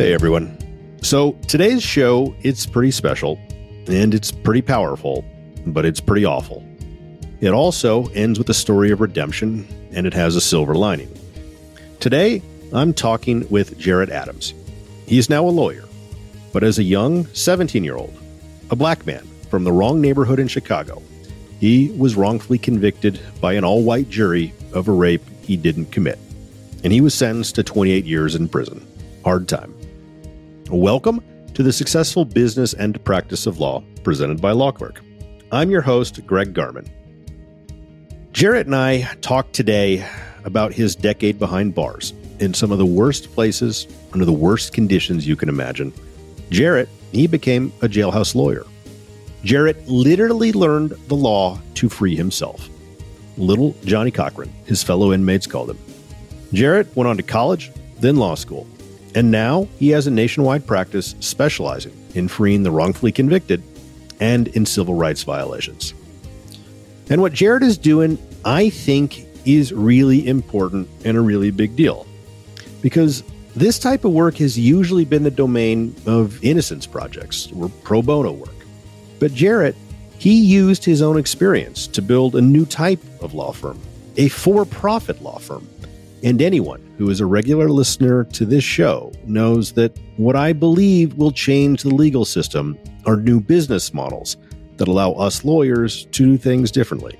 Hey everyone. So today's show, it's pretty special and it's pretty powerful, but it's pretty awful. It also ends with a story of redemption and it has a silver lining. Today, I'm talking with Jarrett Adams. He's now a lawyer, but as a young 17 year old, a black man from the wrong neighborhood in Chicago, he was wrongfully convicted by an all white jury of a rape he didn't commit. And he was sentenced to 28 years in prison. Hard time. Welcome to the Successful Business and Practice of Law presented by LAWCLERK. I'm your host, Greg Garman. Jarrett and I talked today about his decade behind bars in some of the worst places under the worst conditions you can imagine. Jarrett, he became a jailhouse lawyer. Jarrett literally learned the law to free himself. Little Johnnie Cochran, his fellow inmates called him. Jarrett went on to college, then law school. And now he has a nationwide practice specializing in freeing the wrongfully convicted and in civil rights violations. And what Jarrett is doing, I think, is really important and a really big deal. Because this type of work has usually been the domain of innocence projects or pro bono work. But Jarrett, he used his own experience to build a new type of law firm, a for profit law firm and anyone who is a regular listener to this show knows that what I believe will change the legal system are new business models that allow us lawyers to do things differently.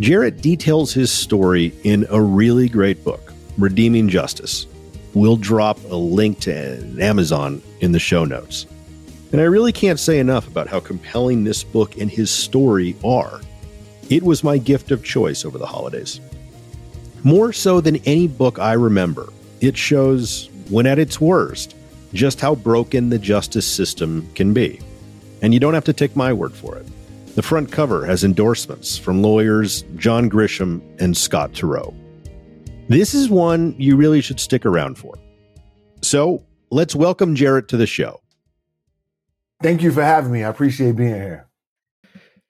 Jarrett details his story in a really great book, Redeeming Justice. We'll drop a link to Amazon in the show notes. And I really can't say enough about how compelling this book and his story are. It was my gift of choice over the holidays. More so than any book I remember, it shows, when at its worst, just how broken the justice system can be. And you don't have to take my word for it. The front cover has endorsements from lawyers John Grisham and Scott Turow. This is one you really should stick around for. So let's welcome Jarrett to the show. Thank you for having me. I appreciate being here.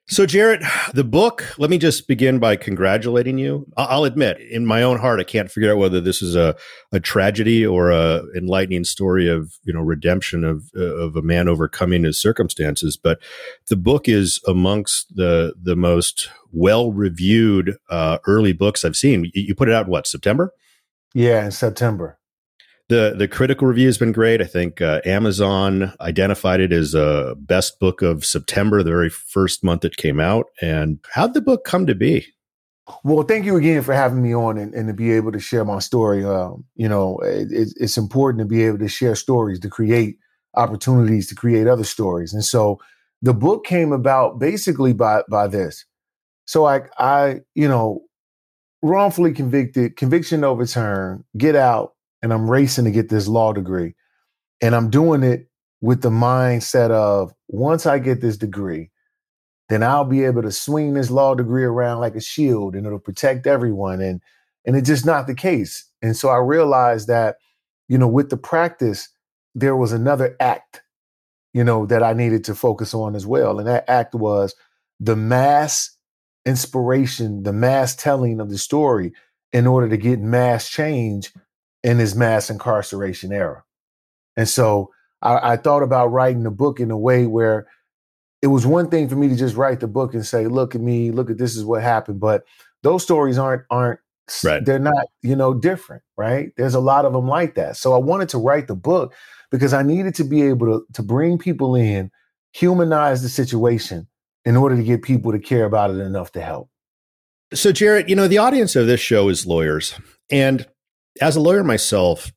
So, Jarrett, the book, let me just begin by congratulating you. I'll admit, in my own heart, I can't figure out whether this is a, a tragedy or a enlightening story of, you know, redemption of, of a man overcoming his circumstances. But the book is amongst the, the most well reviewed uh, early books I've seen. You put it out, what, September? Yeah, in September the the critical review has been great. I think uh, Amazon identified it as a best book of September, the very first month it came out. And how'd the book come to be? Well, thank you again for having me on and, and to be able to share my story. Um, you know, it, it's important to be able to share stories, to create opportunities, to create other stories. And so the book came about basically by by this. So I I you know wrongfully convicted, conviction overturned, get out, and I'm racing to get this law degree. And I'm doing it with the mindset of once I get this degree, then I'll be able to swing this law degree around like a shield and it'll protect everyone. And and it's just not the case. And so I realized that, you know, with the practice, there was another act, you know, that I needed to focus on as well. And that act was the mass inspiration, the mass telling of the story in order to get mass change in this mass incarceration era. And so I, I thought about writing the book in a way where it was one thing for me to just write the book and say, look at me, look at this is what happened. But those stories aren't aren't right. they're not, you know, different, right? There's a lot of them like that. So I wanted to write the book because I needed to be able to, to bring people in, humanize the situation in order to get people to care about it enough to help. So, Jarrett, you know, the audience of this show is lawyers. And as a lawyer myself,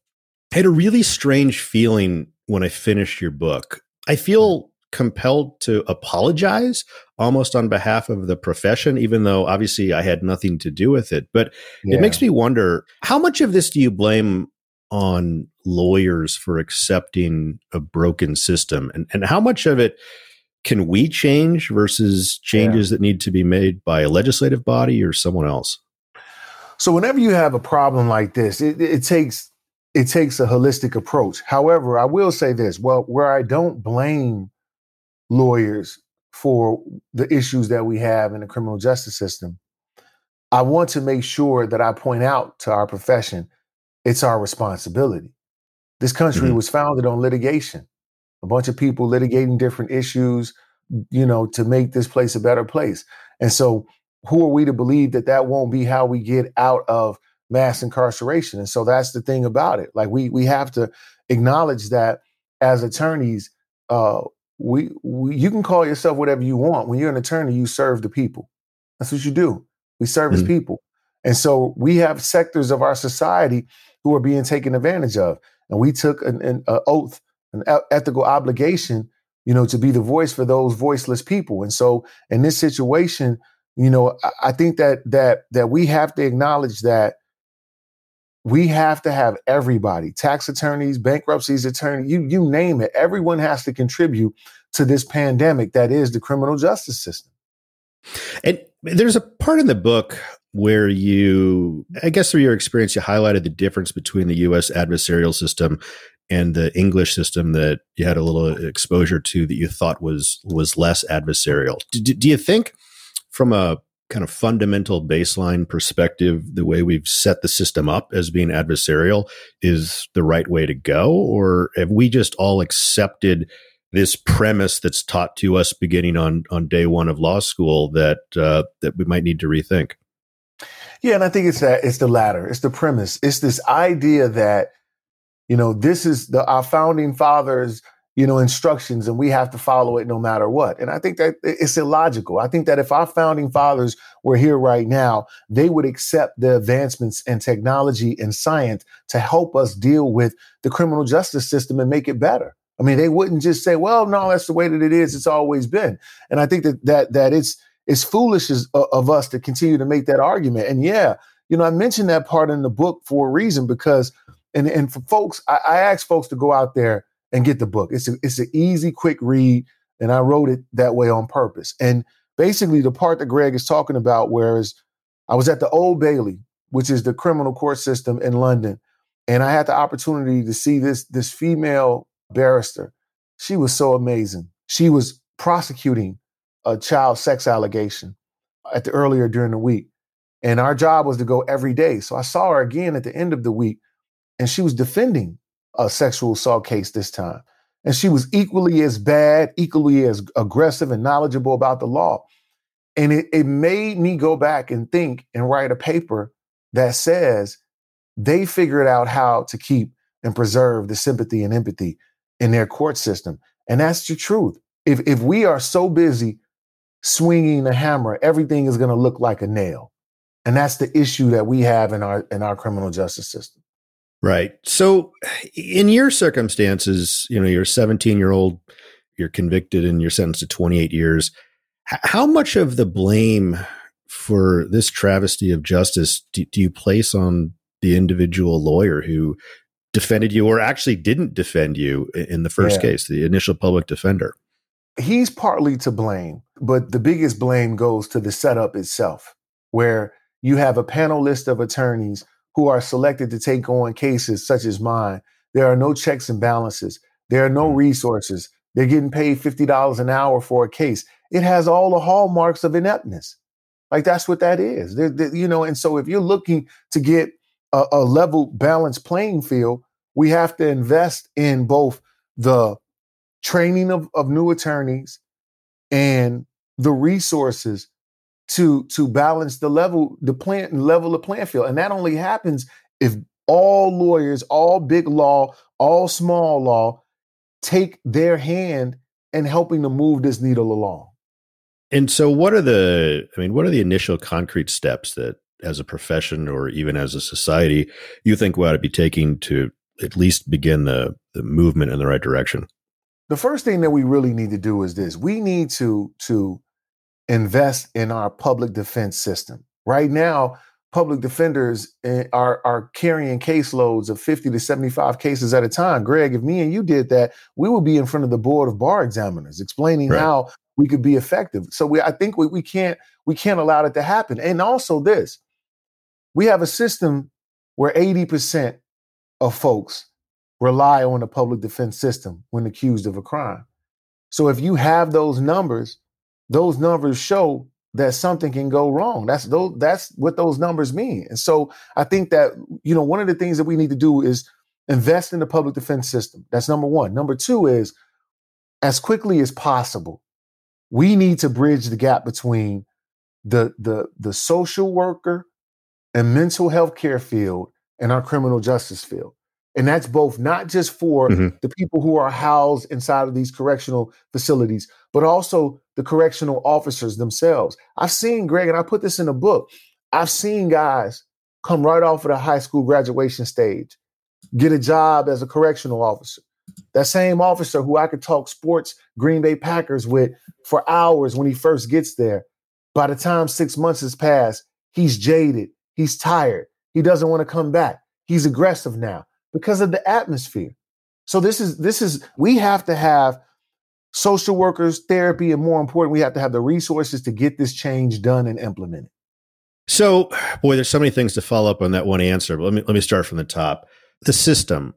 I had a really strange feeling when I finished your book. I feel mm-hmm. compelled to apologize almost on behalf of the profession, even though obviously I had nothing to do with it. But yeah. it makes me wonder how much of this do you blame on lawyers for accepting a broken system? And, and how much of it can we change versus changes yeah. that need to be made by a legislative body or someone else? So whenever you have a problem like this, it, it takes it takes a holistic approach. However, I will say this: well, where I don't blame lawyers for the issues that we have in the criminal justice system, I want to make sure that I point out to our profession it's our responsibility. This country mm-hmm. was founded on litigation, a bunch of people litigating different issues, you know, to make this place a better place. And so, who are we to believe that that won't be how we get out of mass incarceration? And so that's the thing about it. Like we we have to acknowledge that as attorneys, uh, we, we you can call yourself whatever you want. When you're an attorney, you serve the people. That's what you do. We service mm-hmm. people. And so we have sectors of our society who are being taken advantage of. And we took an, an oath, an ethical obligation, you know, to be the voice for those voiceless people. And so in this situation, you know, I, think that that that we have to acknowledge that we have to have everybody, tax attorneys, bankruptcies attorney, you you name it. Everyone has to contribute to this pandemic that is the criminal justice system. And there's a part in the book where you, I guess, through your experience, you highlighted the difference between the U.S. adversarial system and the English system that you had a little exposure to that you thought was was less adversarial. Do, do you think, from a kind of fundamental baseline perspective, the way we've set the system up as being adversarial is the right way to go, or have we just all accepted? this premise that's taught to us beginning on on day one of law school that uh, that we might need to rethink. Yeah, and I think it's that it's the latter. It's the premise. It's this idea that you know this is the our founding fathers you know instructions and we have to follow it no matter what and i think that it's illogical i think that if our founding fathers were here right now they would accept the advancements in technology and science to help us deal with the criminal justice system and make it better I mean, they wouldn't just say, "Well, no, that's the way that it is. It's always been." And I think that that that it's it's foolish as, uh, of us to continue to make that argument. And yeah, you know, I mentioned that part in the book for a reason because, and and for folks, I, I ask folks to go out there and get the book. It's a, it's an easy, quick read, and I wrote it that way on purpose. And basically, the part that Greg is talking about, whereas I was at the Old Bailey, which is the criminal court system in London, and I had the opportunity to see this this female barrister. She was so amazing. She was prosecuting a child sex allegation at the earlier during the week. And our job was to go every day. So I saw her again at the end of the week, and she was defending a sexual assault case this time. And she was equally as bad, equally as aggressive and knowledgeable about the law. And it, it made me go back and think and write a paper that says they figured out how to keep and preserve the sympathy and empathy in their court system. And that's the truth. If, if we are so busy swinging the hammer, everything is going to look like a nail. And that's the issue that we have in our in our criminal justice system. Right. So in your circumstances, you know, you're a 17 year old, you're convicted and you're sentenced to 28 years. how much of the blame for this travesty of justice do, do you place on the individual lawyer who defended you or actually didn't defend you in the first yeah. case, the initial public defender? He's partly to blame, but the biggest blame goes to the setup itself, where you have a panel list of attorneys who are selected to take on cases such as mine. There are no checks and balances. There are no mm. resources. They're getting paid $50 an hour for a case. It has all the hallmarks of ineptness. Like that's what that is. They're, they're, you know, and so if you're looking to get a, a level balanced playing field, we have to invest in both the training of, of new attorneys and the resources to to balance the level the plant level of playing field and that only happens if all lawyers all big law all small law take their hand in helping to move this needle along and so what are the i mean what are the initial concrete steps that as a profession or even as a society you think we ought to be taking to at least begin the, the movement in the right direction? The first thing that we really need to do is this. We need to to invest in our public defense system. Right now, public defenders eh, are are carrying caseloads of 50 to 75 cases at a time. Greg, if me and you did that, we would be in front of the board of bar examiners explaining right. how we could be effective. So we I think we, we can't we can't allow that to happen. And also this, we have a system where 80% of folks rely on the public defense system when accused of a crime. So if you have those numbers, those numbers show that something can go wrong. That's those that's what those numbers mean. And so I think that you know one of the things that we need to do is invest in the public defense system. That's number one. Number two is as quickly as possible, we need to bridge the gap between the the the social worker and mental health care field and our criminal justice field. And that's both not just for mm-hmm. the people who are housed inside of these correctional facilities, but also the correctional officers themselves. I've seen, Greg, and I put this in a book, I've seen guys come right off of the high school graduation stage, get a job as a correctional officer. That same officer who I could talk sports Green Bay Packers with for hours when he first gets there, by the time six months has passed, he's jaded, he's tired, he doesn't want to come back, he's aggressive now because of the atmosphere. So this is this is we have to have social workers, therapy, and more important, we have to have the resources to get this change done and implemented. So, boy, there's so many things to follow up on that one answer. But let me let me start from the top. The system.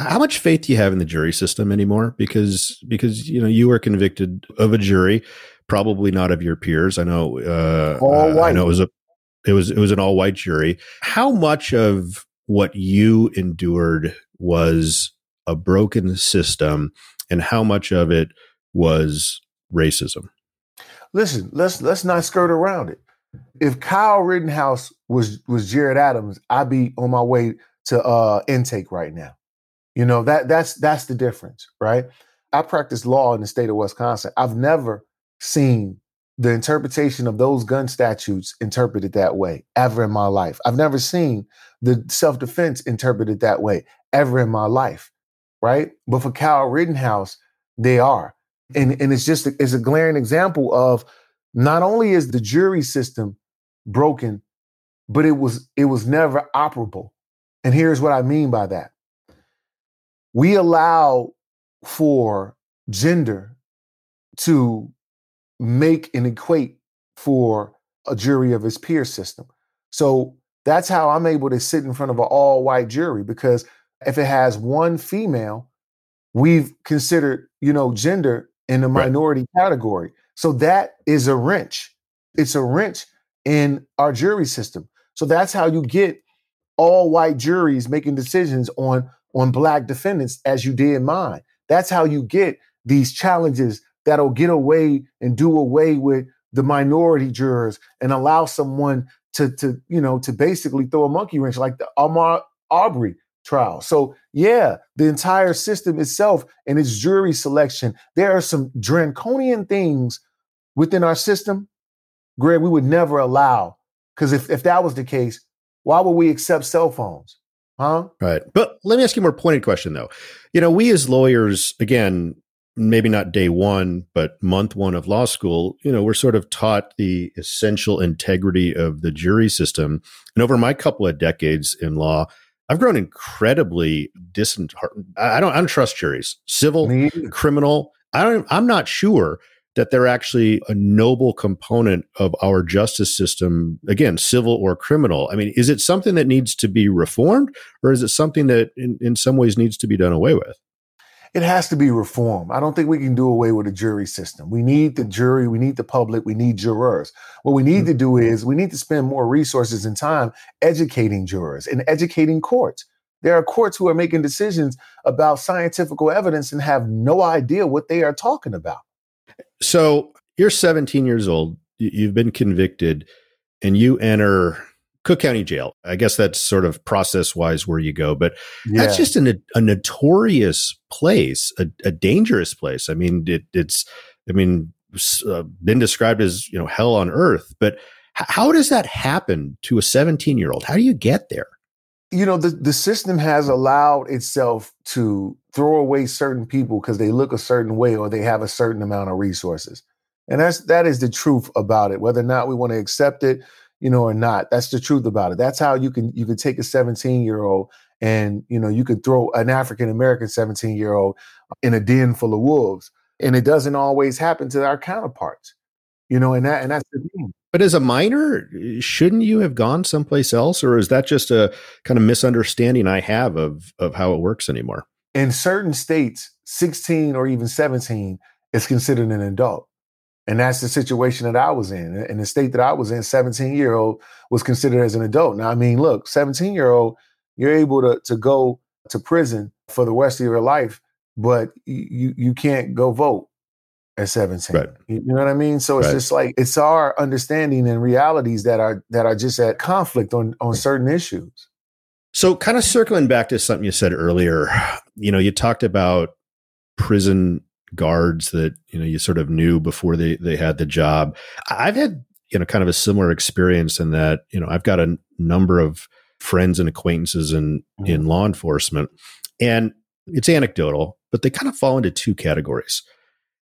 How much faith do you have in the jury system anymore? Because because you know you were convicted of a jury, probably not of your peers. I know. Uh, all white. I know it was a it was it was an all white jury. How much of what you endured was a broken system, and how much of it was racism? Listen, let's let's not skirt around it. If Kyle Rittenhouse was was Jarrett Adams, I'd be on my way to uh intake right now. You know, that that's that's the difference, right? I practice law in the state of Wisconsin. I've never seen the interpretation of those gun statutes interpreted that way ever in my life. I've never seen the self defense interpreted that way ever in my life, right? But for Kyle Rittenhouse, they are and and it's just a, it's a glaring example of not only is the jury system broken, but it was it was never operable. And here's what I mean by that: we allow for gender to make and equate for a jury of its peer system. So that's how I'm able to sit in front of an all white jury because if it has one female, we've considered, you know, gender in the minority right. category. So that is a wrench. It's a wrench in our jury system. So that's how you get all white juries making decisions on on black defendants as you did mine. That's how you get these challenges that'll get away and do away with the minority jurors and allow someone to to you know to basically throw a monkey wrench like the Ahmaud Arbery trial. So, yeah, the entire system itself and its jury selection, there are some draconian things within our system, Greg, we would never allow. Because if, if that was the case, why would we accept cell phones? Huh? Right. But let me ask you a more pointed question, though. You know, we as lawyers, again, maybe not day one, but month one of law school, you know, we're sort of taught the essential integrity of the jury system. And over my couple of decades in law, I've grown incredibly disheartened. I don't, I don't trust juries, civil, criminal. I don't, I'm not sure that they're actually a noble component of our justice system, again, civil or criminal. I mean, is it something that needs to be reformed or is it something that in, in some ways needs to be done away with? It has to be reform. I don't think we can do away with a jury system. We need the jury, we need the public, we need jurors. What we need mm-hmm. to do is we need to spend more resources and time educating jurors and educating courts. There are courts who are making decisions about scientific evidence and have no idea what they are talking about. So you're 17 years old, you've been convicted, and you enter Cook County Jail. I guess that's sort of process wise where you go, but yeah. that's just a, a notorious place, a, a, dangerous place. I mean, it, it's, I mean, uh, been described as you know hell on earth. But h- how does that happen to a 17 year old? How do you get there? You know, the the system has allowed itself to throw away certain people because they look a certain way or they have a certain amount of resources. And that's that is the truth about it. Whether or not we want to accept it, you know, or not. That's the truth about it. That's how you can you can take a 17 year old and you know you could throw an African American 17 year old in a den full of wolves, and it doesn't always happen to our counterparts. You know, and that and that's the thing. But as a minor, eh, shouldn't you have gone someplace else, or is that just a kind of misunderstanding I have of of how it works anymore? In certain states, 16 or even 17 is considered an adult. And that's the situation that I was in. And the state that I was in, 17 year old was considered as an adult. Now, I mean, look, 17 year old, you're able to, to go to prison for the rest of your life, but you you can't go vote at 17. Right. You know what I mean? So it's Right. just like it's our understanding and realities that are that are just at conflict on on certain issues. So, kind of circling back to something you said earlier, you know, you talked about prison guards that you know you sort of knew before they they had the job. I've had you know kind of a similar experience in that you know I've got a number of friends and acquaintances in mm-hmm. in law enforcement, and it's anecdotal, but they kind of fall into two categories.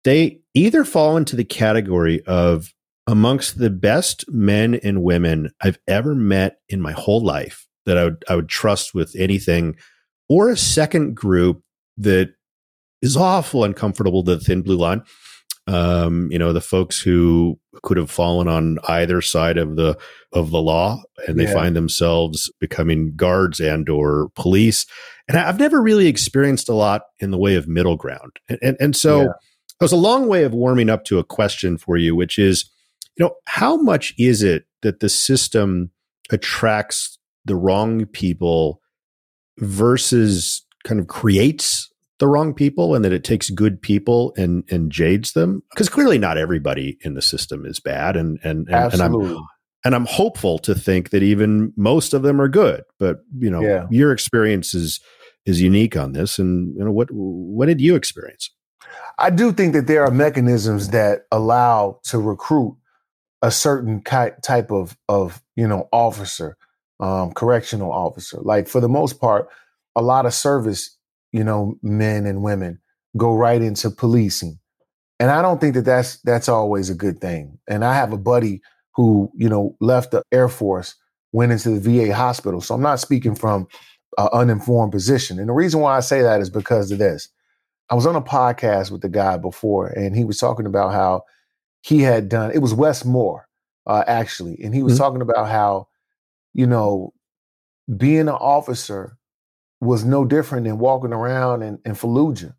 They either fall into the category of amongst the best men and women I've ever met in my whole life that I would I would trust with anything, or a second group that is awful uncomfortable to the thin blue line. Um, you know, the folks who could have fallen on either side of the of the law and they Yeah. find themselves becoming guards and or police. And I've never really experienced a lot in the way of middle ground. And and, and so Yeah. it was a long way of warming up to a question for you, which is, you know, how much is it that the system attracts the wrong people versus kind of creates the wrong people and that it takes good people and and jades them because clearly not everybody in the system is bad and and and, and I'm and I'm hopeful to think that even most of them are good but you know Yeah. your experience is is unique on this and you know what what did you experience I do think that there are mechanisms that allow to recruit a certain ki- type of of you know officer, um, correctional officer. Like for the most part, a lot of service you know men and women go right into policing, and I don't think that that's that's always a good thing. And I have a buddy who you know left the Air Force, went into the VA hospital. So I'm not speaking from an uninformed position. And the reason why I say that is because of this. I was on a podcast with the guy before, and he was talking about how he had done. It was Wes Moore, uh, actually, and he was Mhm. talking about how, you know, being an officer was no different than walking around in, in Fallujah,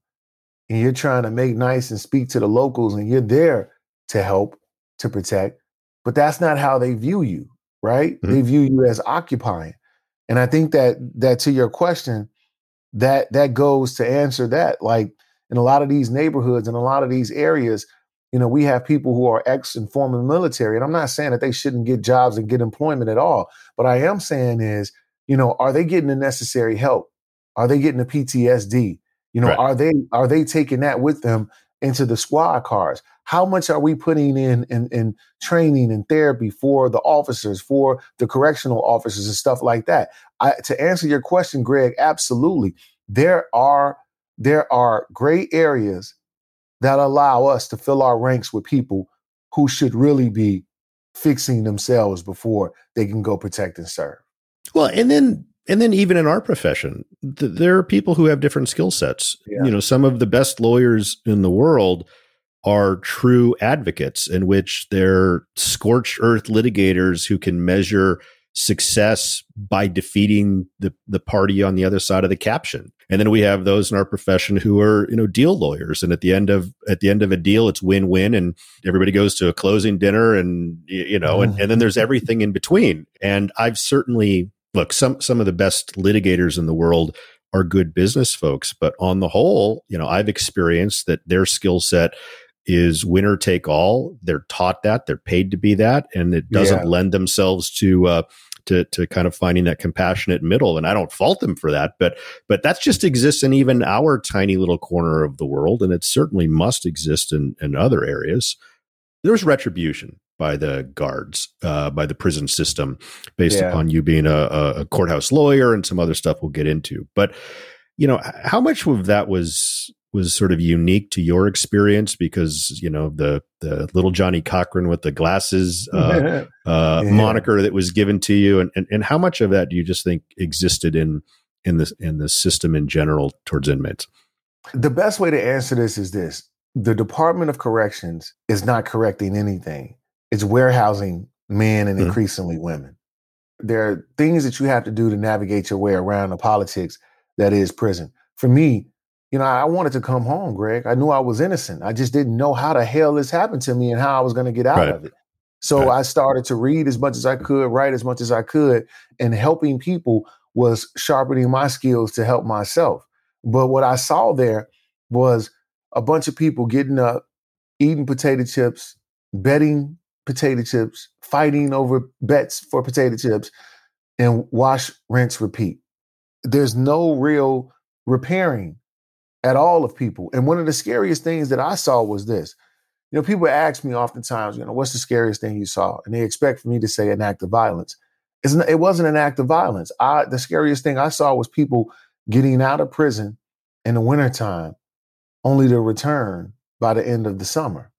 and you're trying to make nice and speak to the locals, and you're there to help, to protect, but that's not how they view you, right? Mhm. They view you as occupying, and I think that that to your question, that that goes to answer that like in a lot of these neighborhoods and a lot of these areas you know we have people who are ex and former military and i'm not saying that they shouldn't get jobs and get employment at all but i am saying is you know are they getting the necessary help are they getting the ptsd you know Right. are they are they taking that with them into the squad cars how much are we putting in, in in training and therapy for the officers for the correctional officers and stuff like that I, to answer your question, Greg, absolutely. There are there are gray areas that allow us to fill our ranks with people who should really be fixing themselves before they can go protect and serve. Well, and then and then even in our profession, th- there are people who have different skill sets. Yeah. You know, some of the best lawyers in the world are true advocates, in which they're scorched earth litigators who can measure success by defeating the the party on the other side of the caption. And then we have those in our profession who are, you know, deal lawyers. And at the end of at the end of a deal, it's win win, and everybody goes to a closing dinner, and you know, and, oh. and then there's everything in between. And I've certainly look some some of the best litigators in the world are good business folks, but on the whole, you know, I've experienced that their skill set is winner take all. They're taught that, they're paid to be that, and it doesn't Yeah. lend themselves to uh, to to kind of finding that compassionate middle. And I don't fault them for that, but but that just exists in even our tiny little corner of the world, and it certainly must exist in in other areas. There's retribution by the guards, uh, by the prison system, based Yeah. upon you being a, a, courthouse lawyer and some other stuff we'll get into. But you know, how much of that was was sort of unique to your experience because you know the the little Johnnie Cochran with the glasses uh, uh, Yeah. moniker that was given to you, and, and and how much of that do you just think existed in in the in the system in general towards inmates? the best way to answer this is this the Department of Corrections is not correcting anything, it's warehousing men and Mhm. increasingly women. There are things that you have to do to navigate your way around the politics that is prison. For me, you know, I wanted to come home, Greg. I knew I was innocent. I just didn't know how the hell this happened to me and how I was going to get out Right. of it. So Right. I started to read as much as I could, write as much as I could, and helping people was sharpening my skills to help myself. But what I saw there was a bunch of people getting up, eating potato chips, betting potato chips, fighting over bets for potato chips, and wash, rinse, repeat. There's no real repairing at all of people. And one of the scariest things that I saw was this. You know, people ask me oftentimes, you know, what's the scariest thing you saw? And they expect for me to say an act of violence. It's, it wasn't an act of violence. I, the scariest thing I saw was people getting out of prison in the wintertime only to return by the end of the summer.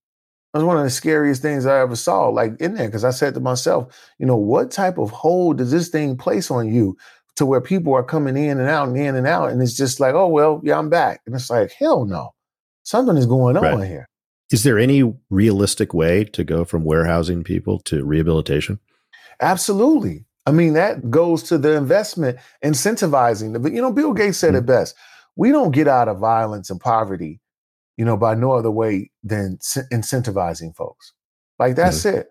That was one of the scariest things I ever saw, like in there, because I said to myself, you know, what type of hold does this thing place on you to where people are coming in and out and in and out, and it's just like, oh well, yeah, I'm back, and it's like, hell no, something is going on here. Is there any realistic way to go from warehousing people to rehabilitation? Absolutely. I mean, that goes to the investment, incentivizing. But you know, Bill Gates said mm-hmm. it best: we don't get out of violence and poverty, you know, by no other way than incentivizing folks. Like that's mm-hmm. it.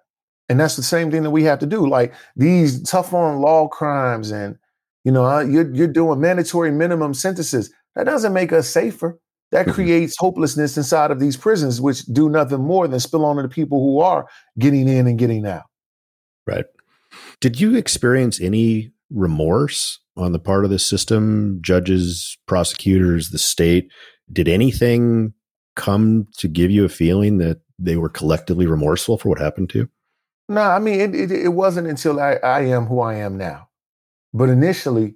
And that's the same thing that we have to do. Like these tough on law crimes and you know, uh, you're, you're doing mandatory minimum sentences. That doesn't make us safer. That mm-hmm. creates hopelessness inside of these prisons, which do nothing more than spill on to the people who are getting in and getting out. Right. Did you experience any remorse on the part of the system, judges, prosecutors, the state? Did anything come to give you a feeling that they were collectively remorseful for what happened to you? No, I mean, it, it, it wasn't until I, I am who I am now. But initially,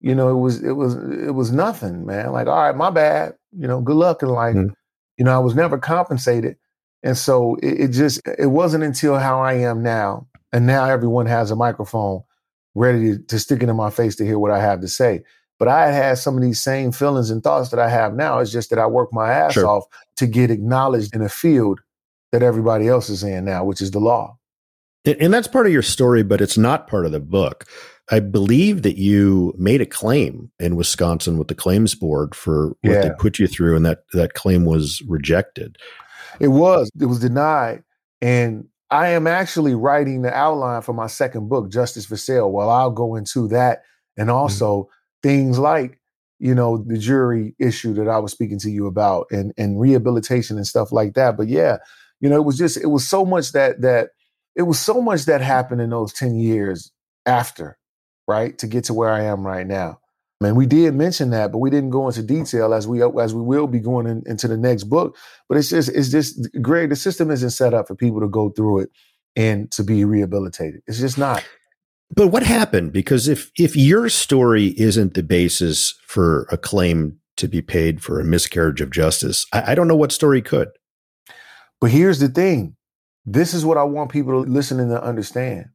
you know, it was it was it was nothing, man. Like, all right, my bad. You know, good luck in life. Mm-hmm. You know, I was never compensated. And so it, it, just it wasn't until how I am now, and now everyone has a microphone ready to, to stick it in my face to hear what I have to say. But I had had some of these same feelings and thoughts that I have now. It's just that I work my ass sure. off to get acknowledged in a field that everybody else is in now, which is the law. And that's part of your story, but it's not part of the book. I believe that you made a claim in Wisconsin with the claims board for what yeah. they put you through, and that that claim was rejected. It was. It was denied, and I am actually writing the outline for my second book, Justice for Sale. Well, I'll go into that, and mm-hmm. also. Things like you know the jury issue that I was speaking to you about, and and rehabilitation and stuff like that. But yeah, you know, it was just it was so much that that it was so much that happened in those ten years after right, to get to where I am right now. And we did mention that, but we didn't go into detail as we as we will be going in, into the next book. But it's just it's just Greg. The system isn't set up for people to go through it and to be rehabilitated. It's just not. But what happened? Because if if your story isn't the basis for a claim to be paid for a miscarriage of justice, I, I don't know what story could. But here's the thing: this is what I want people to listen and to understand.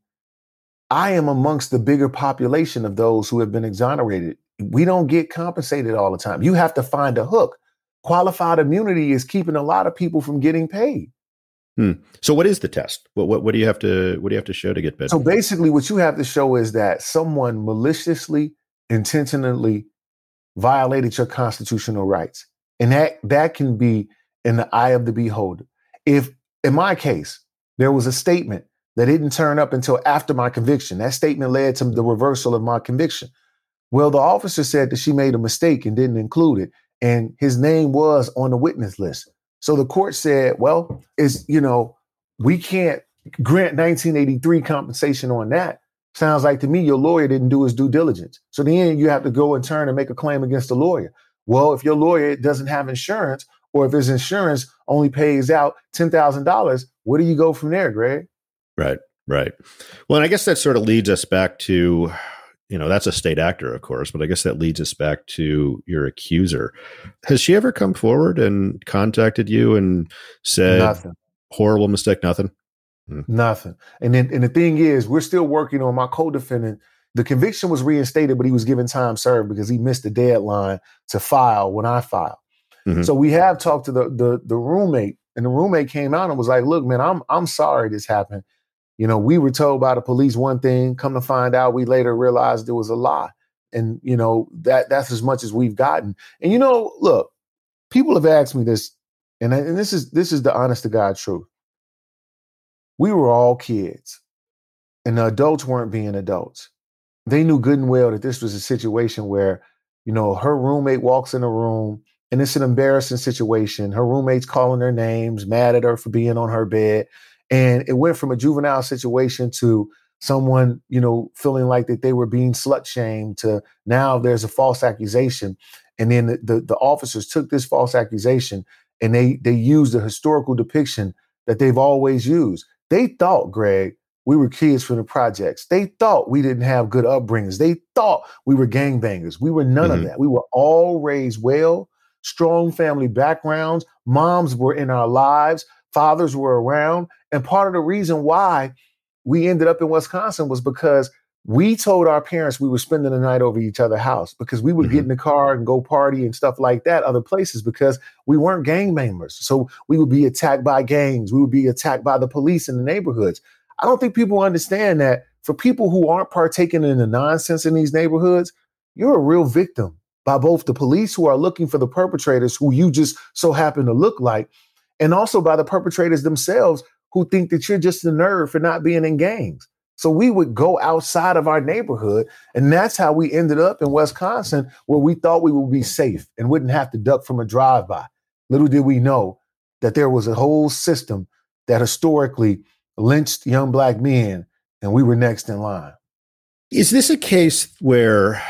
I am amongst the bigger population of those who have been exonerated. We don't get compensated all the time. You have to find a hook. Qualified immunity is keeping a lot of people from getting paid. Hmm. So, what is the test? What, what, what do you have to what do you have to show to get paid? So, basically, what you have to show is that someone maliciously, intentionally violated your constitutional rights, and that that can be in the eye of the beholder. If, in my case, there was a statement that didn't turn up until after my conviction. That statement led to the reversal of my conviction. Well, the officer said that she made a mistake and didn't include it, and his name was on the witness list. So the court said, well, is you know, we can't grant 1983 compensation on that. Sounds like to me your lawyer didn't do his due diligence. So then you have to go and turn and make a claim against the lawyer. Well, if your lawyer doesn't have insurance, or if his insurance only pays out $10,000, where do you go from there, Greg? Right, right. Well, and I guess that sort of leads us back to, you know, that's a state actor, of course, but I guess that leads us back to your accuser. Has she ever come forward and contacted you and said, Nothing. horrible mistake? Nothing. Hmm. Nothing. And then, and the thing is, we're still working on my co-defendant. The conviction was reinstated, but he was given time served because he missed the deadline to file when I filed. Mm-hmm. So we have talked to the, the the roommate, and the roommate came out and was like, "Look, man, I'm I'm sorry this happened. You know, we were told by the police one thing, come to find out, we later realized it was a lie. And, you know, that that's as much as we've gotten. And, you know, look, people have asked me this, and, and this is this is the honest to God truth. We were all kids, and the adults weren't being adults. they knew good and well that this was a situation where, you know, her roommate walks in the room and it's an embarrassing situation. Her roommate's calling her names, mad at her for being on her bed. And it went from a juvenile situation to someone, you know, feeling like that they were being slut shamed to now there's a false accusation. And then the, the, the officers took this false accusation and they they used the historical depiction that they've always used. They thought, Greg, we were kids from the projects. They thought we didn't have good upbringings. They thought we were gangbangers. We were none mm-hmm. of that. We were all raised well, strong family backgrounds. Moms were in our lives, fathers were around. And part of the reason why we ended up in Wisconsin was because we told our parents we were spending the night over each other's house because we would mm-hmm. get in the car and go party and stuff like that other places because we weren't gang members. So we would be attacked by gangs. We would be attacked by the police in the neighborhoods. I don't think people understand that for people who aren't partaking in the nonsense in these neighborhoods, you're a real victim by both the police who are looking for the perpetrators who you just so happen to look like, and also by the perpetrators themselves who think that you're just a nerd for not being in gangs. So we would go outside of our neighborhood. And that's how we ended up in Wisconsin, where we thought we would be safe and wouldn't have to duck from a drive by. Little did we know that there was a whole system that historically lynched young black men, and we were next in line. Is this a case where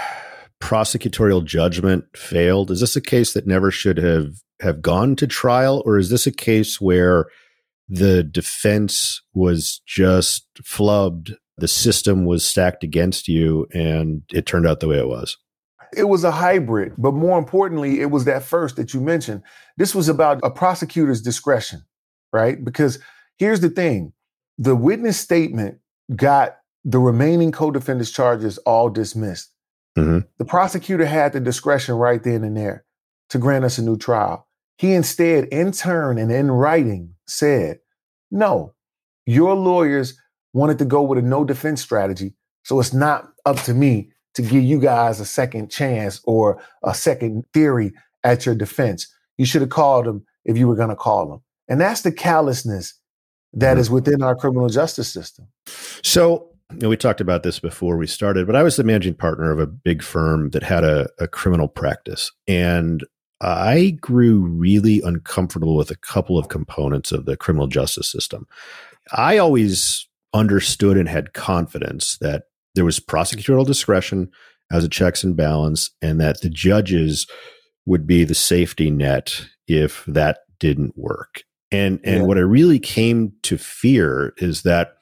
prosecutorial judgment failed? Is this a case that never should have have gone to trial, or is this a case where the defense was just flubbed? The system was stacked against you, and it turned out the way it was. It was a hybrid, but more importantly, it was that first that you mentioned. This was about a prosecutor's discretion, right? Because here's the thing the witness statement got the remaining co-defendants charges all dismissed. Mm-hmm. The prosecutor had the discretion right then and there to grant us a new trial. He instead, in turn and in writing, said, No, your lawyers wanted to go with a no defense strategy. So it's not up to me to give you guys a second chance or a second theory at your defense. You should have called them if you were going to call them. And that's the callousness that mm-hmm. within our criminal justice system. So, you know, we talked about this before we started, but I was the managing partner of a big firm that had a, a criminal practice. And I grew really uncomfortable with a couple of components of the criminal justice system. I always understood and had confidence that there was prosecutorial discretion as a checks and balance, and that the judges would be the safety net if that didn't work. And and yeah. what I really came to fear is that,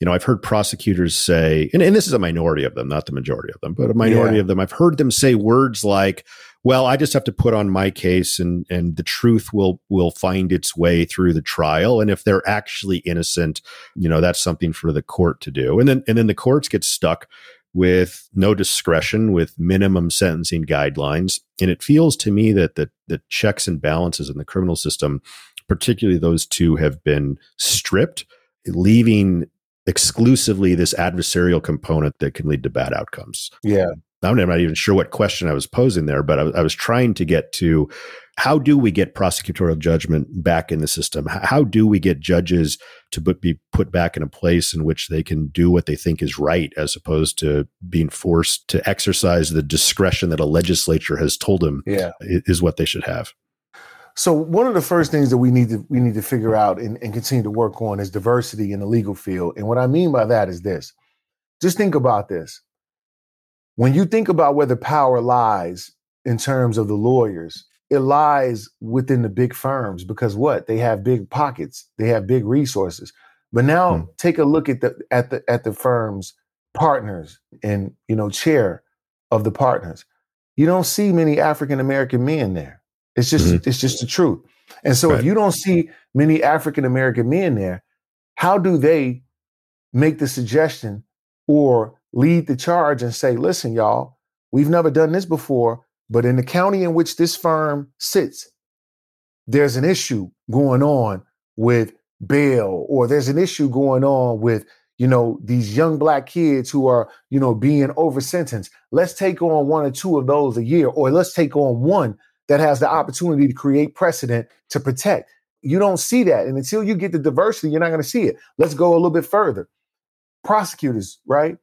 you know, I've heard prosecutors say, and, and this is a minority of them, not the majority of them, but a minority yeah. of them, I've heard them say words like, well, I just have to put on my case and and the truth will will find its way through the trial. And if they're actually innocent, you know, that's something for the court to do. And then and then the courts get stuck with no discretion, with minimum sentencing guidelines. And it feels to me that the, the checks and balances in the criminal system particularly those two have been stripped, leaving exclusively this adversarial component that can lead to bad outcomes. Yeah. I'm not even sure what question I was posing there, but I, I, was trying to get to how do we get prosecutorial judgment back in the system? How do we get judges to be put back in a place in which they can do what they think is right, as opposed to being forced to exercise the discretion that a legislature has told them yeah. is what they should have? So one of the first things that we need to we need to figure out and, and continue to work on is diversity in the legal field. And what I mean by that is this. Just think about this. When you think about where the power lies in terms of the lawyers, it lies within the big firms because what? They have big pockets, they have big resources. But now hmm. take a look at the at the at the firm's partners and you know chair of the partners. You don't see many African American men there. It's just mm-hmm. it's just the truth. And so right. if you don't see many African American men there, how do they make the suggestion or lead the charge and say, listen, y'all, we've never done this before, but in the county in which this firm sits, there's an issue going on with bail, or there's an issue going on with, you know, these young black kids who are, you know, being over sentenced. Let's take on one or two of those a year, or let's take on one that has the opportunity to create precedent to protect. You don't see that. And until you get the diversity, you're not going to see it. Let's go a little bit further. Prosecutors, right?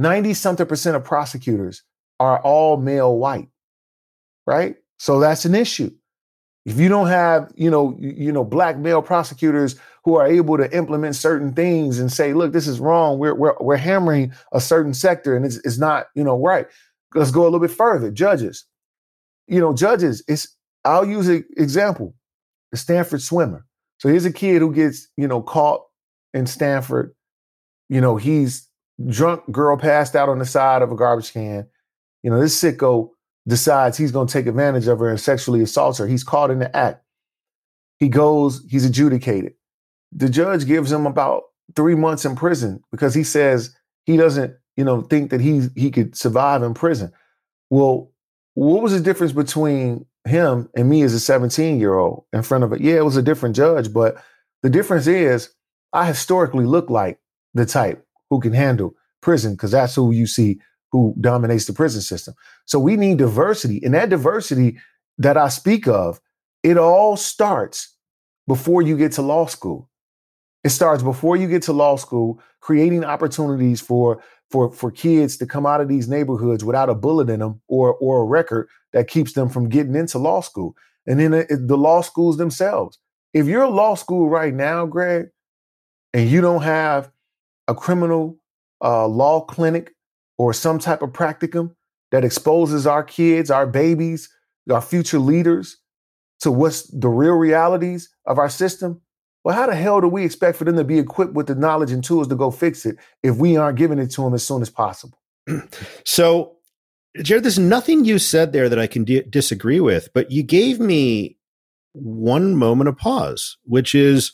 90 something percent of prosecutors are all male white, right? So that's an issue. If you don't have, you know, you, know, black male prosecutors who are able to implement certain things and say, look, this is wrong. We're we're, we're hammering a certain sector and it's, it's not, you know, right. Let's go a little bit further. Judges, you know, judges, it's I'll use an example. The Stanford swimmer. So here's a kid who gets, you know, caught in Stanford. You know, he's drunk girl passed out on the side of a garbage can. You know, this sicko decides he's going to take advantage of her and sexually assaults her. He's caught in the act. He goes, he's adjudicated. The judge gives him about three months in prison because he says he doesn't, you know, think that he he could survive in prison. Well, what was the difference between him and me as a 17 year old in front of it? Yeah, it was a different judge, but the difference is I historically look like the type who can handle prison because that's who you see who dominates the prison system. So we need diversity. And that diversity that I speak of, it all starts before you get to law school. It starts before you get to law school, creating opportunities for for for kids to come out of these neighborhoods without a bullet in them or or a record that keeps them from getting into law school. And then the law schools themselves. If you're a law school right now, Greg, and you don't have a criminal uh, law clinic or some type of practicum that exposes our kids, our babies, our future leaders to what's the real realities of our system, well, how the hell do we expect for them to be equipped with the knowledge and tools to go fix it if we aren't giving it to them as soon as possible? So, Jarrett, there's nothing you said there that I can di- disagree with, but you gave me one moment of pause, which is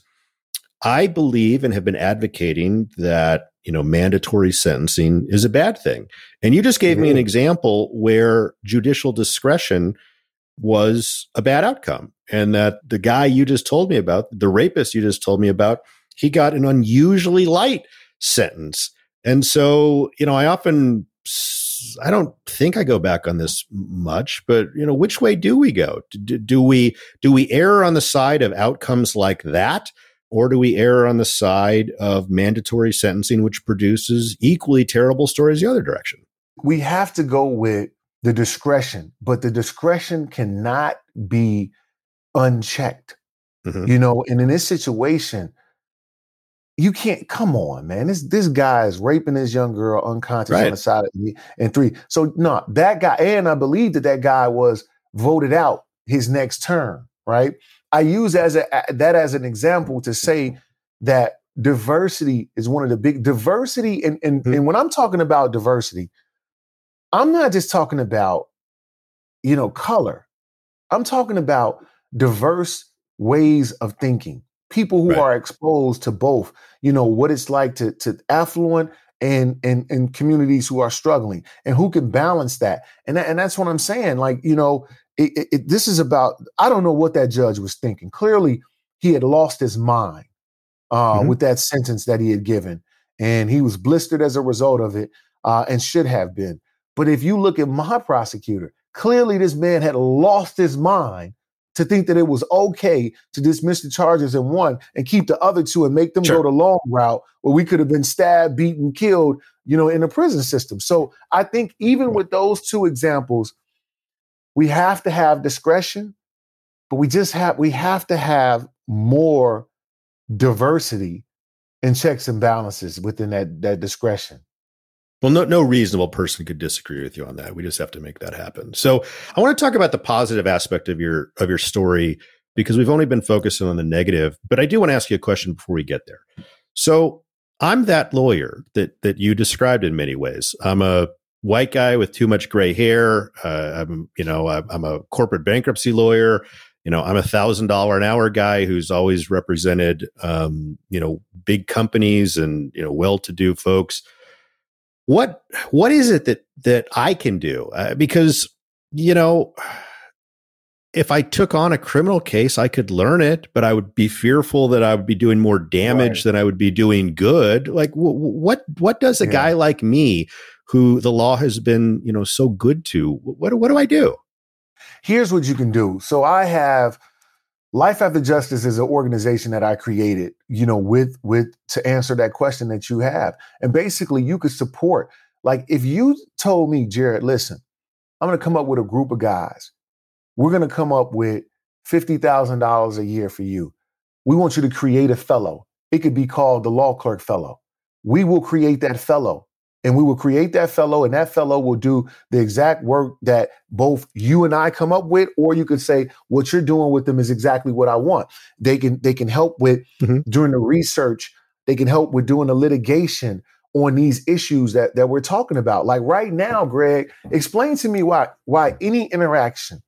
I believe and have been advocating that you know mandatory sentencing is a bad thing. And you just gave mm-hmm. me an mm-hmm. example where judicial discretion was a bad outcome and that the guy you just told me about, the rapist you just told me about, he got an unusually light sentence. And so, you know, I often I don't think I go back on this much, but you know, which way do we go? Do, do, we do we err on the side of outcomes like that, or do we err on the side of mandatory sentencing, which produces equally terrible stories the other direction? We have to go with the discretion, but the discretion cannot be unchecked. Mm-hmm. You know, and in this situation, you can't come on, man. This this guy is raping this young girl unconscious right. on the side of me and three. So no, that guy, and I believe that that guy was voted out his next term, right? I use as a, that as an example to say that diversity is one of the big diversity, and and, mm-hmm. and when I'm talking about diversity, I'm not just talking about you know color. I'm talking about diverse ways of thinking people who right. are exposed to both you know what it's like to to affluent and and and communities who are struggling and who can balance that and that, and that's what i'm saying like you know it, it, it, this is about i don't know what that judge was thinking clearly he had lost his mind uh, mm-hmm. with that sentence that he had given and he was blistered as a result of it uh, and should have been but if you look at my prosecutor clearly this man had lost his mind to think that it was okay to dismiss the charges in one and keep the other two and make them sure. go the long route where we could have been stabbed, beaten, killed, you know, in the prison system. So I think even with those two examples, we have to have discretion, but we just have we have to have more diversity and checks and balances within that that discretion. Well, no, no reasonable person could disagree with you on that. We just have to make that happen. So I want to talk about the positive aspect of your of your story because we've only been focusing on the negative, but I do want to ask you a question before we get there. So I'm that lawyer that that you described in many ways. I'm a white guy with too much gray hair. Uh, I'm, you know, I'm a corporate bankruptcy lawyer. You know, I'm a thousand dollar an hour guy who's always represented, um, you know, big companies and you know, well to do folks what what is it that that I can do? Uh, because you know, if I took on a criminal case, I could learn it, but I would be fearful that I would be doing more damage right. than I would be doing good. Like w- what what does a yeah. guy like me, who the law has been you know so good to, what what do I do? Here's what you can do. So I have Life After Justice is an organization that I created, you know, with with to answer that question that you have. And basically you could support Like if you told me, Jarrett, listen, I'm to come up with a group of guys. We're to come up with $50,000 a year for you. We want you to create a fellow. It could be called the LAWCLERK fellow. We will create that fellow and we will create that fellow and that fellow will do the exact work that both you and I come up with or you could say what you're doing with them is exactly what I want. They can they can help with mm-hmm. doing the research, they can help with doing the litigation on these issues that that we're talking about. Like right now, Greg, explain to me why why any interaction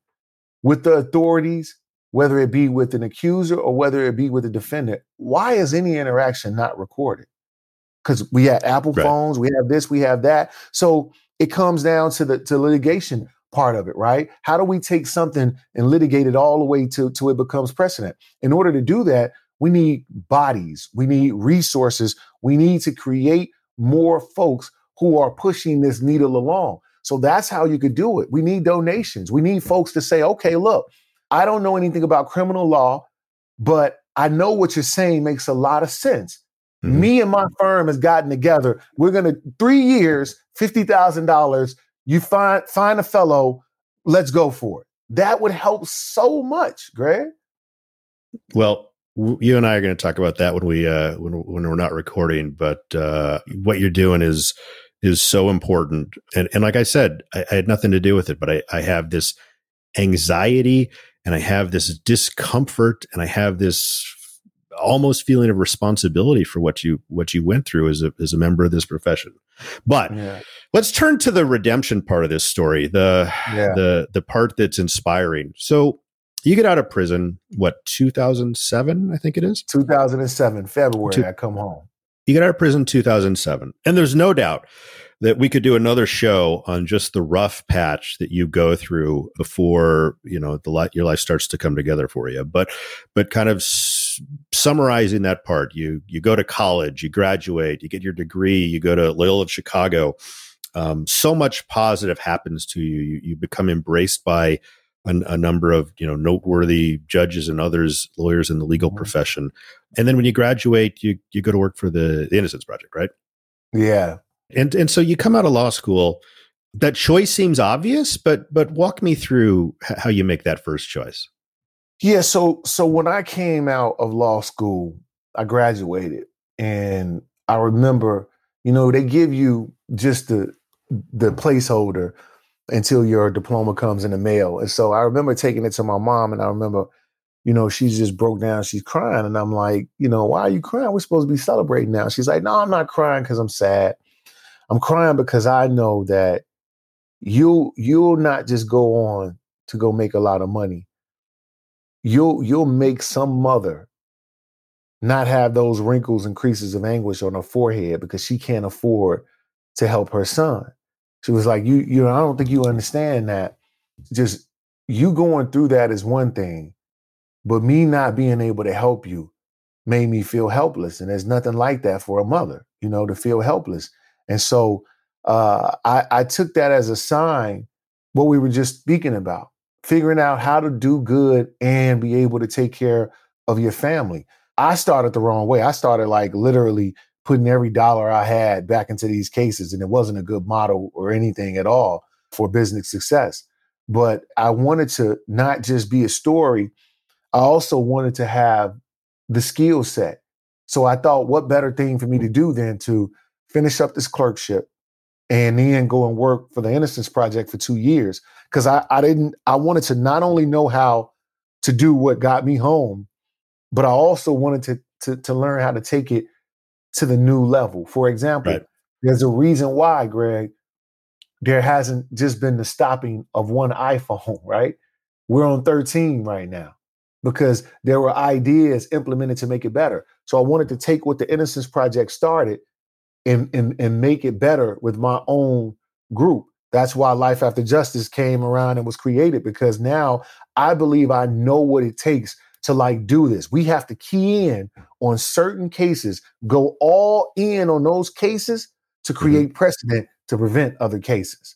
with the authorities, whether it be with an accuser or whether it be with a defendant, why is any interaction not recorded? Because we have Apple right. phones, we have this, we have that. So it comes down to the to litigation part of it, right? How do we take something and litigate it all the way to, to it becomes precedent? In order to do that, we need bodies, we need resources, we need to create more folks who are pushing this needle along. So that's how you could do it. We need donations. We need mm. folks to say, okay, look, I don't know anything about criminal law, but I know what you're saying makes a lot of sense. Mm-hmm. Me and my firm has gotten together. We're gonna three years, fifty thousand dollars. You find find a fellow. Let's go for it. That would help so much, Greg. Well, you and I are going to talk about that when we uh, when when we're not recording. But uh, what you're doing is is so important, and and like I said, I, I had nothing to do with it, but I, I have this anxiety and I have this discomfort and I have this almost feeling of responsibility for what you what you went through as a as a member of this profession. But yeah. let's turn to the redemption part of this story, the yeah. the the part that's inspiring. So you get out of prison what 2007 i think it is 2007 february Two, i come home you get out of prison 2007 and there's no doubt that we could do another show on just the rough patch that you go through before you know the light your life starts to come together for you but but kind of summarizing that part you you go to college you graduate you get your degree you go to loyola of chicago um, so much positive happens to you. you you become embraced by a, a, number of you know noteworthy judges and others, lawyers in the legal mm-hmm. profession. And then when you graduate, you you go to work for the, the Innocence Project, right? Yeah. And and so you come out of law school. That choice seems obvious, but but walk me through how you make that first choice. Yeah. So so when I came out of law school, I graduated, and I remember, you know, they give you just the the placeholder until your diploma comes in the mail. And so I remember taking it to my mom, and I remember, you know, she just broke down. She's crying, and I'm like, you know, why are you crying? We're supposed to be celebrating now. She's like, no, I'm not crying because I'm sad. I'm crying because I know that you you'll not just go on to go make a lot of money. You'll you'll make some mother not have those wrinkles and creases of anguish on her forehead because she can't afford to help her son. She was like, "You, you know, I don't think you understand that. Just you going through that is one thing, but me not being able to help you made me feel helpless, and there's nothing like that for a mother, you know, to feel helpless. And so uh, I, I took that as a sign. What we were just speaking about, figuring out how to do good and be able to take care of your family. I started the wrong way. I started like literally putting every dollar I had back into these cases. And it wasn't a good model or anything at all for business success. But I wanted to not just be a story, I also wanted to have the skill set. So I thought, what better thing for me to do than to finish up this clerkship and then go and work for the Innocence Project for two years? Because I, I didn't, I wanted to not only know how to do what got me home, but I also wanted to, to, to learn how to take it to the new level. For example, right. there's a reason why, Greg, there hasn't just been the stopping of one iPhone, right? We're on 13 right now because there were ideas implemented to make it better. So I wanted to take what the Innocence Project started and, and, and make it better with my own group. That's why Life After Justice came around and was created because now I believe I know what it takes to like do this. We have to key in on certain cases, go all in on those cases to mm-hmm. create mm-hmm. precedent to prevent other cases.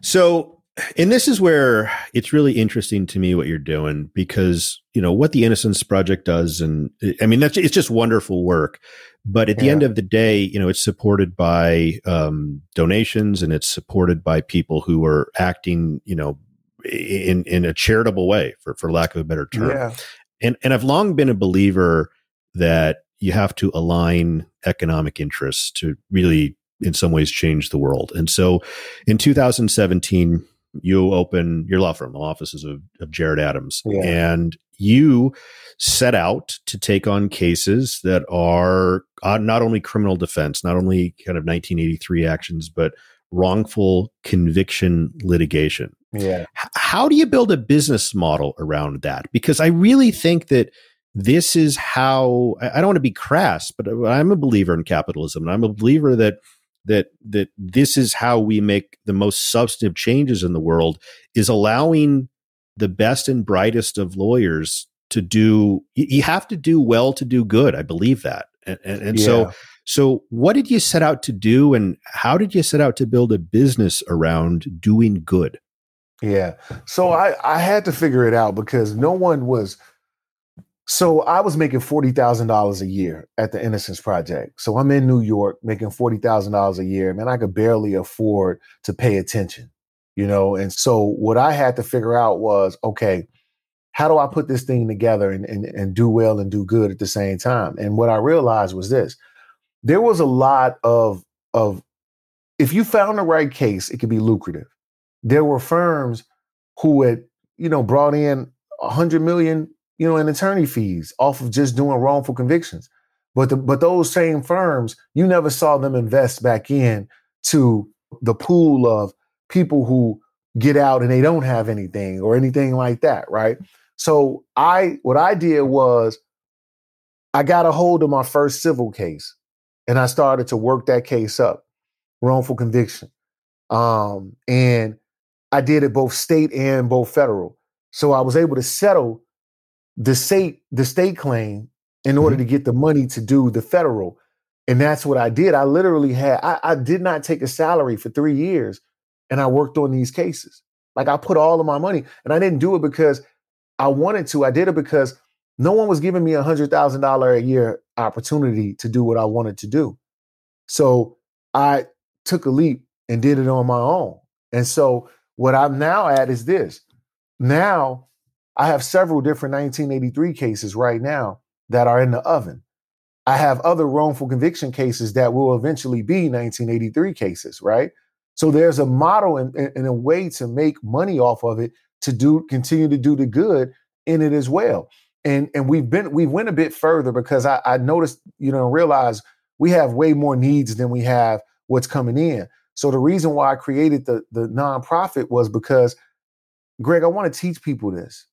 So and this is where it's really interesting to me what you're doing because you know what the Innocence Project does, and I mean that's it's just wonderful work. But at the yeah. end of the day, you know, it's supported by um, donations and it's supported by people who are acting, you know, in in a charitable way, for for lack of a better term. Yeah. And and I've long been a believer that you have to align economic interests to really in some ways change the world. And so in 2017, you open your law firm, the offices of, of Jarrett Adams, yeah. and you set out to take on cases that are uh, not only criminal defense, not only kind of 1983 actions, but wrongful conviction litigation. Yeah. How do you build a business model around that? Because I really think that this is how I don't want to be crass, but I'm a believer in capitalism, and I'm a believer that that that this is how we make the most substantive changes in the world is allowing the best and brightest of lawyers to do you have to do well to do good. I believe that. And, and, and yeah. so so what did you set out to do and how did you set out to build a business around doing good? Yeah. So i i had to figure it out because no one was so I was making forty thousand dollars a year at the Innocence Project. So I'm in New York making forty thousand dollars a year. Man, I could barely afford to pay attention, you know. And so what I had to figure out was, okay, how do I put this thing together and, and, and do well and do good at the same time? And what I realized was this: there was a lot of of if you found the right case, it could be lucrative. There were firms who had, you know, brought in a hundred million you know, in attorney fees off of just doing wrongful convictions. But the, but those same firms, you never saw them invest back in to the pool of people who get out and they don't have anything or anything like that, right? So I what I did was I got a hold of my first civil case and I started to work that case up, wrongful conviction. Um, and I did it both state and both federal. So I was able to settle the state the state claim in order mm-hmm. to get the money to do the federal. And that's what I did. I literally had I, I did not take a salary for three years and I worked on these cases. Like I put all of my money and I didn't do it because I wanted to. I did it because no one was giving me a hundred thousand dollar a year opportunity to do what I wanted to do. So I took a leap and did it on my own. And so what I'm now at is this. Now I have several different 1983 cases right now that are in the oven. I have other wrongful conviction cases that will eventually be 1983 cases, right? So there's a model and, and a way to make money off of it to do continue to do the good in it as well. And and we've been we went a bit further because I, I noticed, you know, realize we have way more needs than we have what's coming in. So the reason why I created the the nonprofit was because Greg, I want to teach people this.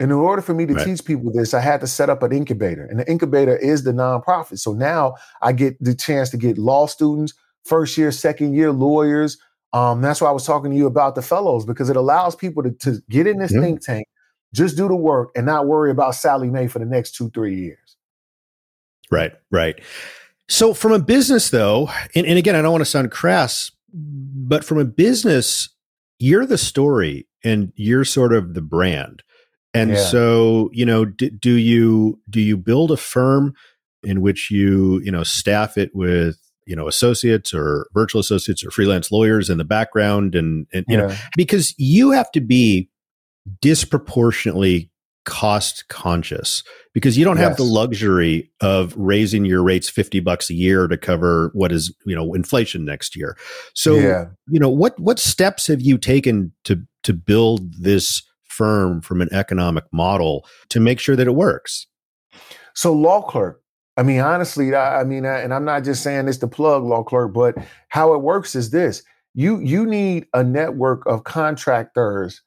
And in order for me to right. teach people this, I had to set up an incubator. And the incubator is the nonprofit. So now I get the chance to get law students, first year, second year lawyers. Um, that's why I was talking to you about the fellows because it allows people to, to get in this think tank, just do the work, and not worry about Sallie Mae for the next two, three years. Right, right. So, from a business though, and, and again, I don't want to sound crass, but from a business, you're the story and you're sort of the brand. And yeah. so, you know, d- do you do you build a firm in which you you know staff it with you know associates or virtual associates or freelance lawyers in the background, and and you yeah. know because you have to be disproportionately cost conscious because you don't yes. have the luxury of raising your rates 50 bucks a year to cover what is you know inflation next year so yeah. you know what what steps have you taken to to build this firm from an economic model to make sure that it works? So, LAWCLERK, I mean, honestly, I, I mean, I, and I'm not just saying this to plug LAWCLERK, but how it works is this: you you need a network of contractors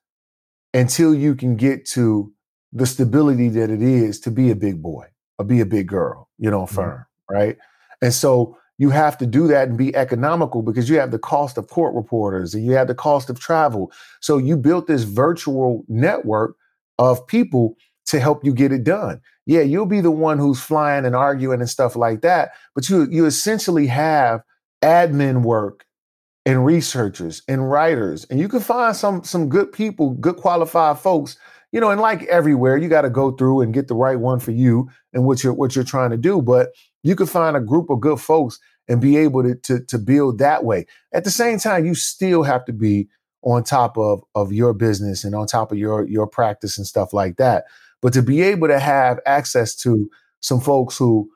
until you can get to the stability that it is to be a big boy or be a big girl, you know, mm-hmm. firm, mm-hmm. right? And so you have to do that and be economical because you have the cost of court reporters and you have the cost of travel. So you built this virtual network of people to help you get it done. Yeah, you'll be the one who's flying and arguing and stuff like that, but you you essentially have admin work and researchers and writers, and you can find some some good people, good qualified folks. You know, and like everywhere, you got to go through and get the right one for you and what you're what you're trying to do. But you can find a group of good folks and be able to to, to build that way. At the same time, you still have to be on top of of your business and on top of your your practice and stuff like that. But to be able to have access to some folks who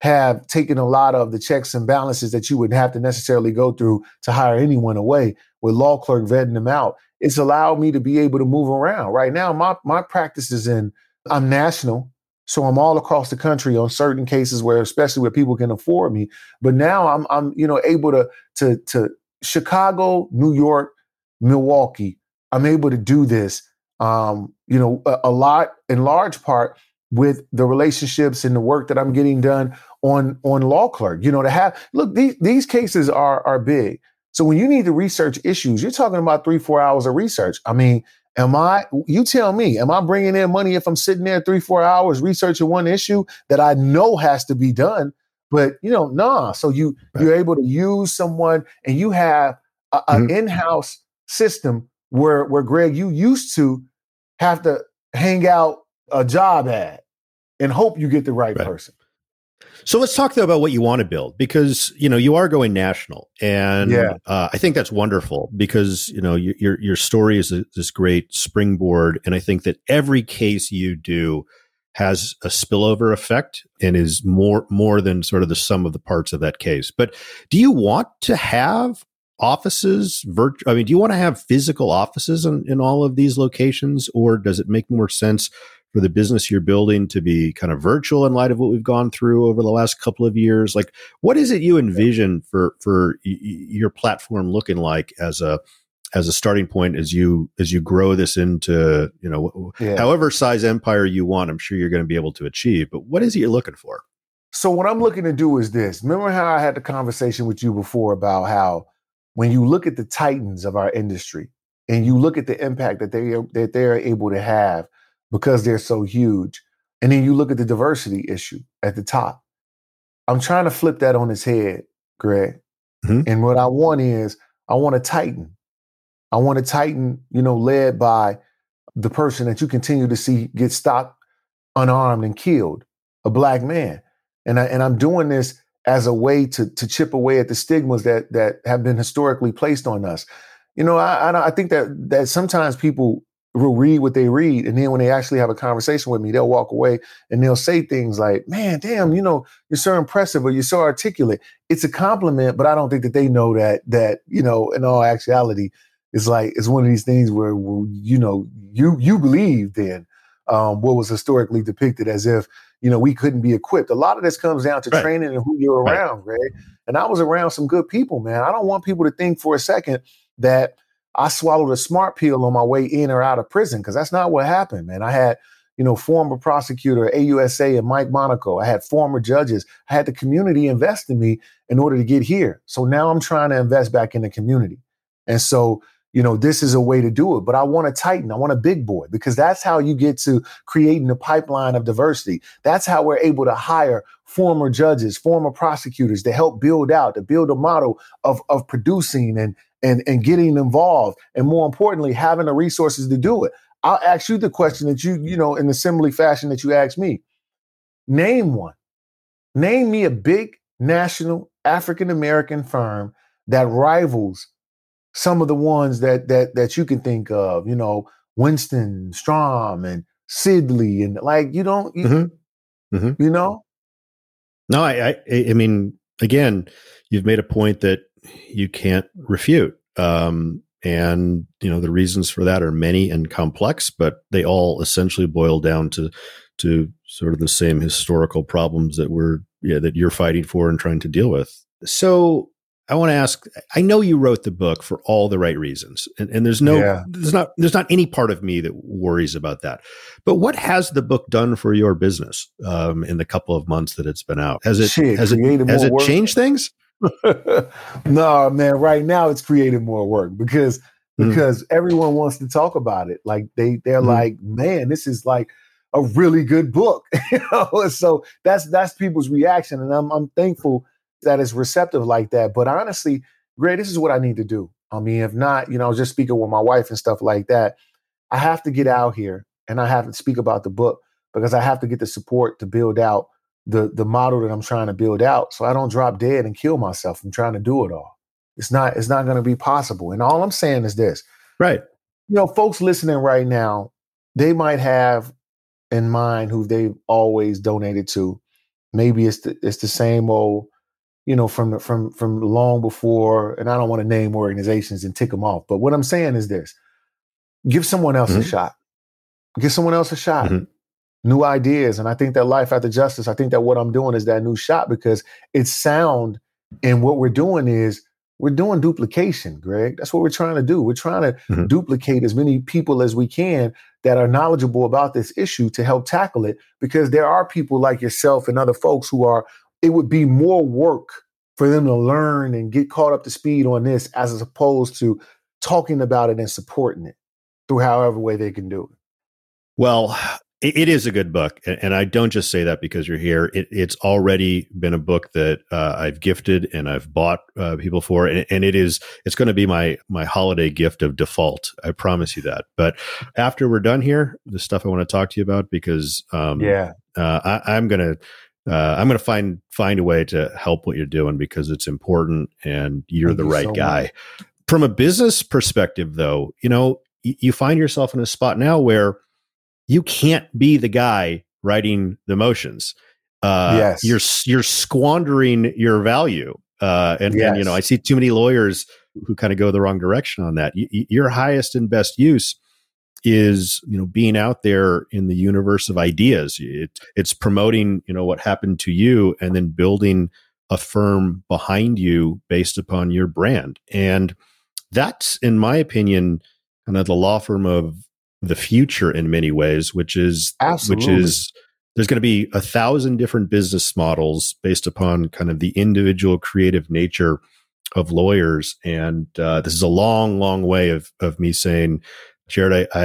have taken a lot of the checks and balances that you would have to necessarily go through to hire anyone away with LAWCLERK vetting them out. It's allowed me to be able to move around. Right now, my my practice is in I'm national. So I'm all across the country on certain cases where, especially where people can afford me. But now I'm I'm you know able to to to Chicago, New York, Milwaukee. I'm able to do this. Um, you know, a, a lot in large part with the relationships and the work that I'm getting done on on LAWCLERK. You know, to have look these these cases are are big. So when you need to research issues, you're talking about three four hours of research. I mean, am I? You tell me, am I bringing in money if I'm sitting there three four hours researching one issue that I know has to be done? But you know, nah. So you right. you're able to use someone, and you have a, an mm-hmm. in-house system where where Greg you used to have to hang out a job ad and hope you get the right, right. person. So let's talk though about what you want to build because you know you are going national, and yeah. uh, I think that's wonderful because you know your your story is a, this great springboard, and I think that every case you do has a spillover effect and is more more than sort of the sum of the parts of that case. But do you want to have offices virtual i mean do you want to have physical offices in, in all of these locations or does it make more sense for the business you're building to be kind of virtual in light of what we've gone through over the last couple of years? Like what is it you envision for for y- your platform looking like as a as a starting point as you as you grow this into you know yeah. however size empire you want i'm sure you're going to be able to achieve but what is it you're looking for? So what i'm looking to do is this. Remember how i had the conversation with you before about how when you look at the titans of our industry and you look at the impact that they that they're able to have because they're so huge. And then you look at the diversity issue at the top. I'm trying to flip that on its head, Greg. Mm-hmm. And what I want is I want a Titan. I want a Titan, you know, led by the person that you continue to see get stopped unarmed and killed, a black man. And I and I'm doing this as a way to to chip away at the stigmas that that have been historically placed on us. You know, I I, I think that that sometimes people will read what they read. And then when they actually have a conversation with me, they'll walk away and they'll say things like, man, damn, you know, you're so impressive or you're so articulate. It's a compliment, but I don't think that they know that, that, you know, in all actuality, it's like, it's one of these things where, you know, you, you believe then um, what was historically depicted as if, you know, we couldn't be equipped. A lot of this comes down to right. training and who you're around, right. Greg. And I was around some good people, man. I don't want people to think for a second that, I swallowed a smart pill on my way in or out of prison because that's not what happened, man. I had, you know, former prosecutor AUSA and Mike Monaco. I had former judges. I had the community invest in me in order to get here. So now I'm trying to invest back in the community. And so, you know, this is a way to do it. But I want a titan. I want a big boy because that's how you get to creating the pipeline of diversity. That's how we're able to hire former judges, former prosecutors to help build out, to build a model of, of producing and and and getting involved and more importantly having the resources to do it i'll ask you the question that you you know in the assembly fashion that you asked me name one name me a big national african american firm that rivals some of the ones that that that you can think of you know winston strawn and sidley and like you don't you, mm-hmm. Mm-hmm. you know no I, I i mean again you've made a point that you can't refute. Um, and you know the reasons for that are many and complex, but they all essentially boil down to to sort of the same historical problems that we're yeah, that you're fighting for and trying to deal with. So I want to ask. I know you wrote the book for all the right reasons, and, and there's no, yeah. there's not, there's not any part of me that worries about that. But what has the book done for your business um, in the couple of months that it's been out? Has it Shit, has it has it changed things? no, man, right now it's creating more work because mm. because everyone wants to talk about it. Like they they're mm. like, man, this is like a really good book. you know, so that's that's people's reaction. And I'm I'm thankful that it's receptive like that. But honestly, Greg, this is what I need to do. I mean, if not, you know, just speaking with my wife and stuff like that. I have to get out here and I have to speak about the book because I have to get the support to build out the the model that I'm trying to build out so I don't drop dead and kill myself I'm trying to do it all. It's not it's not going to be possible. And all I'm saying is this. Right. You know, folks listening right now, they might have in mind who they've always donated to. Maybe it's the, it's the same old, you know, from from from long before. And I don't want to name organizations and tick them off. But what I'm saying is this: give someone else mm-hmm. a shot. Give someone else a shot. Mm-hmm. New ideas. And I think that life after justice, I think that what I'm doing is that new shot because it's sound. And what we're doing is we're doing duplication, Greg. That's what we're trying to do. We're trying to mm-hmm. duplicate as many people as we can that are knowledgeable about this issue to help tackle it because there are people like yourself and other folks who are it would be more work for them to learn and get caught up to speed on this as opposed to talking about it and supporting it through however way they can do it. Well, it is a good book, and I don't just say that because you're here. It, it's already been a book that uh, I've gifted and I've bought uh, people for, and, and, it is it's going to be my my holiday gift of default. I promise you that. But after we're done here, the stuff I want to talk to you about because um, yeah, uh, I, am gonna uh, I'm gonna find find a way to help what you're doing because it's important, and you're Thank the you right so guy. Much. From a business perspective, though, you know, y- you find yourself in a spot now where you can't be the guy writing the motions. Uh, yes. You're you're squandering your value. Uh, and, yes. and, you know, I see too many lawyers who kind of go the wrong direction on that. Y- your highest and best use is you know being out there in the universe of ideas. It, it's promoting you know what happened to you, and then building a firm behind you based upon your brand. And that's, in my opinion, kind of the law firm of the future in many ways, which is Absolutely. which is there's going to be a thousand different business models based upon kind of the individual creative nature of lawyers. And uh, this is a long, long way of of me saying, Jarrett, I,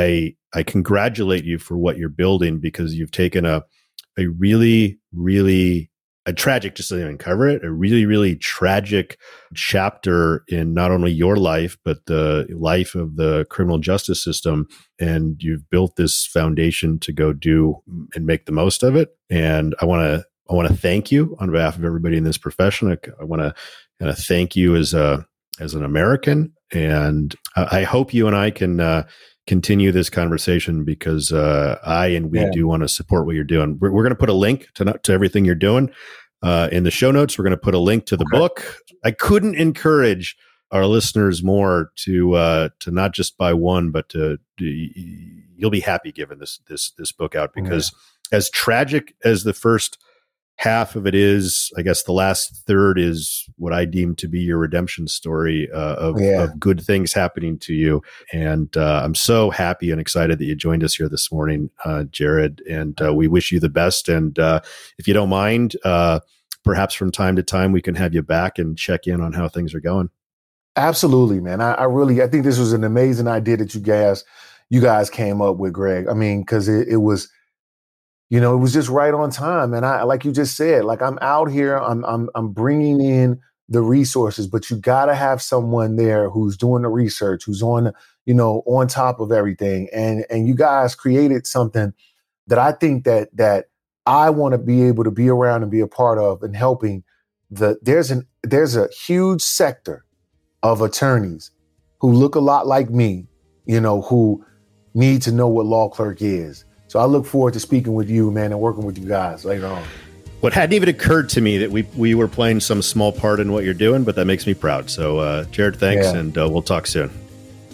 I I congratulate you for what you're building because you've taken a a really, really a tragic, just to even cover it, a really, really tragic chapter in not only your life, but the life of the criminal justice system. And you've built this foundation to go do and make the most of it. And I want to, I want to thank you on behalf of everybody in this profession. I, I want to kind of thank you as a, as an American. And I, I hope you and I can, uh, continue this conversation because uh, I and we yeah. do want to support what you're doing. We're, we're going to put a link to to everything you're doing uh, in the show notes. We're going to put a link to the okay. book. I couldn't encourage our listeners more to uh, to not just buy one, but to, to you'll be happy giving this this this book out because yeah. as tragic as the first half of it is i guess the last third is what i deem to be your redemption story uh, of, yeah. of, good things happening to you. And uh, i'm so happy and excited that you joined us here this morning uh, jarrett. And uh, we wish you the best. And uh, if you don't mind uh, perhaps from time to time we can have you back and check in on how things are going. Absolutely man. I, I really i think this was an amazing idea that you guys you guys came up with greg. I mean because it, it was you know, it was just right on time. And I, like you just said, like I'm out here, I'm, I'm, I'm bringing in the resources, but you got to have someone there who's doing the research, who's on, you know, on top of everything. And, and you guys created something that I think that, that I want to be able to be around and be a part of and helping the, there's an, there's a huge sector of attorneys who look a lot like me, you know, who need to know what LAWCLERK is so I look forward to speaking with you, man, and working with you guys later on. What hadn't even occurred to me that we we were playing some small part in what you're doing, but that makes me proud. So, uh, Jarrett, thanks, yeah. and uh, we'll talk soon.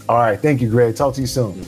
All right, thank you, Greg. Talk to you soon.